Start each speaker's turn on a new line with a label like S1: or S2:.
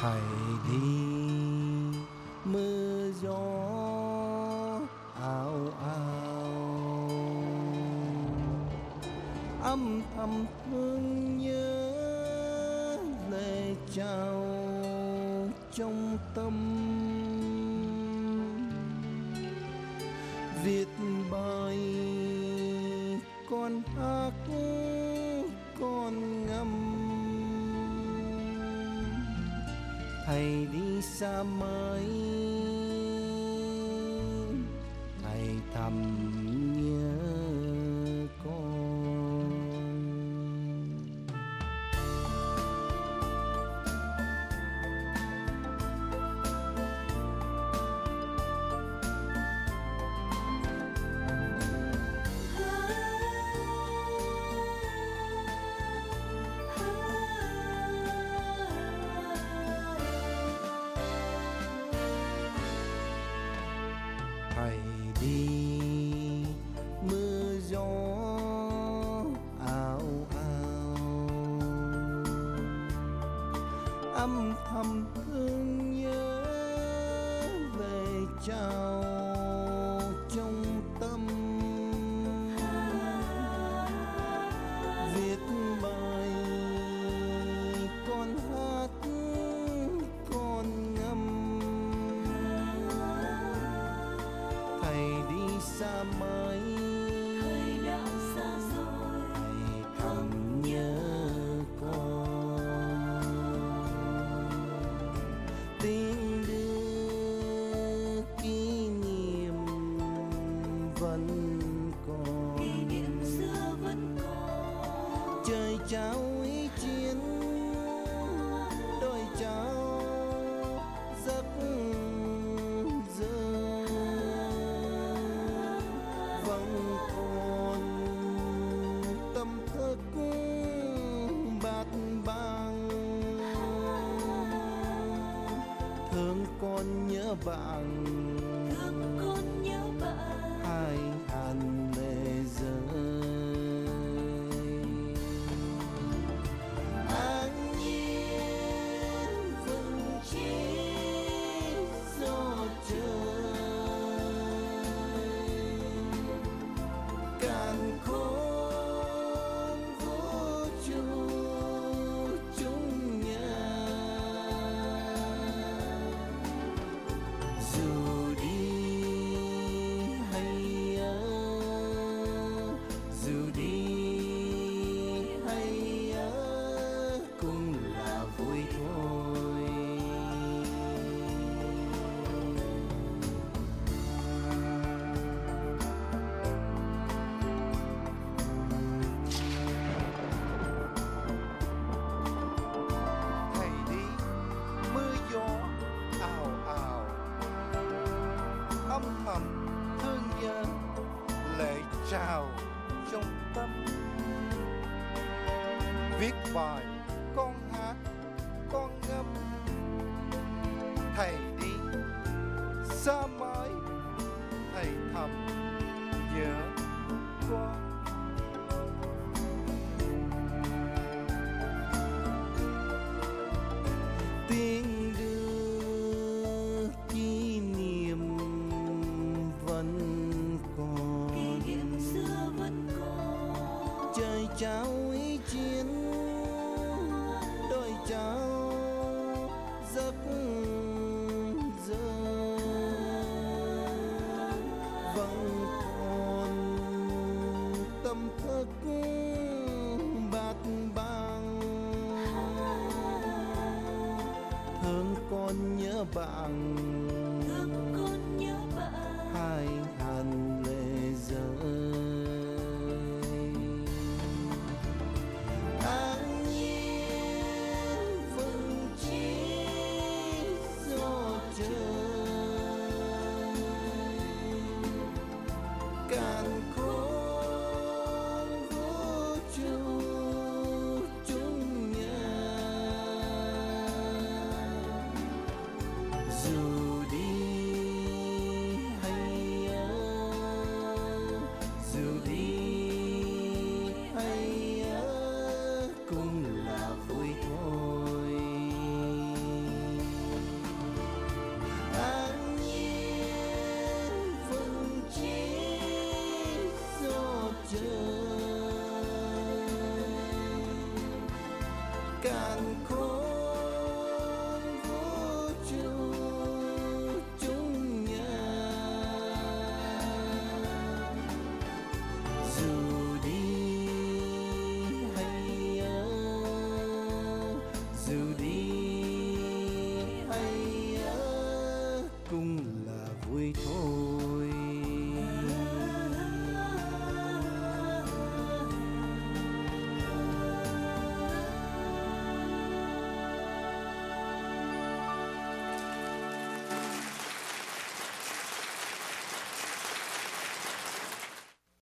S1: hãy đi. Mưa gió, ảo ảo. Âm thầm thương nhớ lệ chào trong tâm. Viết bài con hát thầy đi xa mới. Gió ào ào. Âm thầm thương nhớ về chào trao ý chiến đôi trao giấc rơi vẫn còn tâm thức bạt bàng. Thương con nhớ bạn.
S2: Thương con nhớ bạn.
S1: Hai hàn lệ rơi
S3: trào trong tâm. Viết bài, con hát, con ngâm. Thầy đi, xa mãi, thầy thầm nhớ con.
S1: Thương
S2: con nhớ bạn dù đi
S1: hay ở, dù đi hay ở cũng là vui thôi. An nhiên vững chí do trời, càng khôn